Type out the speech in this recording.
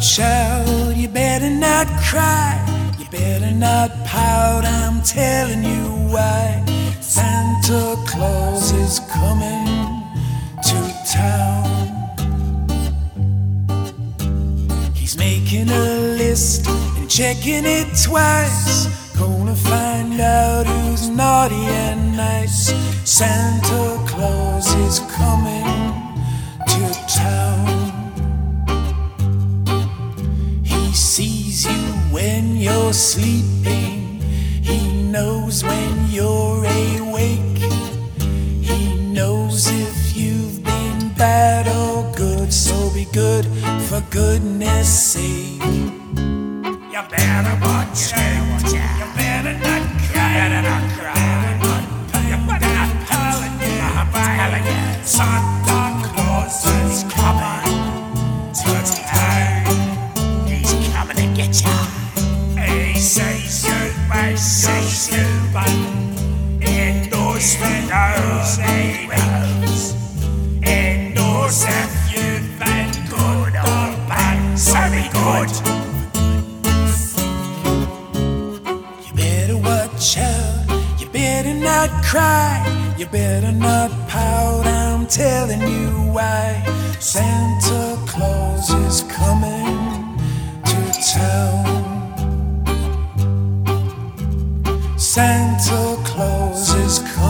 child, you better not cry. You better not pout, I'm telling you why. Santa Claus is coming to town. He's making a list and checking it twice. Gonna find out who's naughty and nice. Santa Claus is coming sees you when you're sleeping. He knows when you're awake. He knows if you've been bad or good. So be good for goodness sake. You better watch out. You better not cry. You better not cry. You better not holiday. Santa Claus is coming to town. Says you may says you but indoors he knows he knows. Indoors if you've been good or bad, so be good. You better watch out. You better not cry. You better not pout. I'm telling you why. Santa Santa Claus is coming.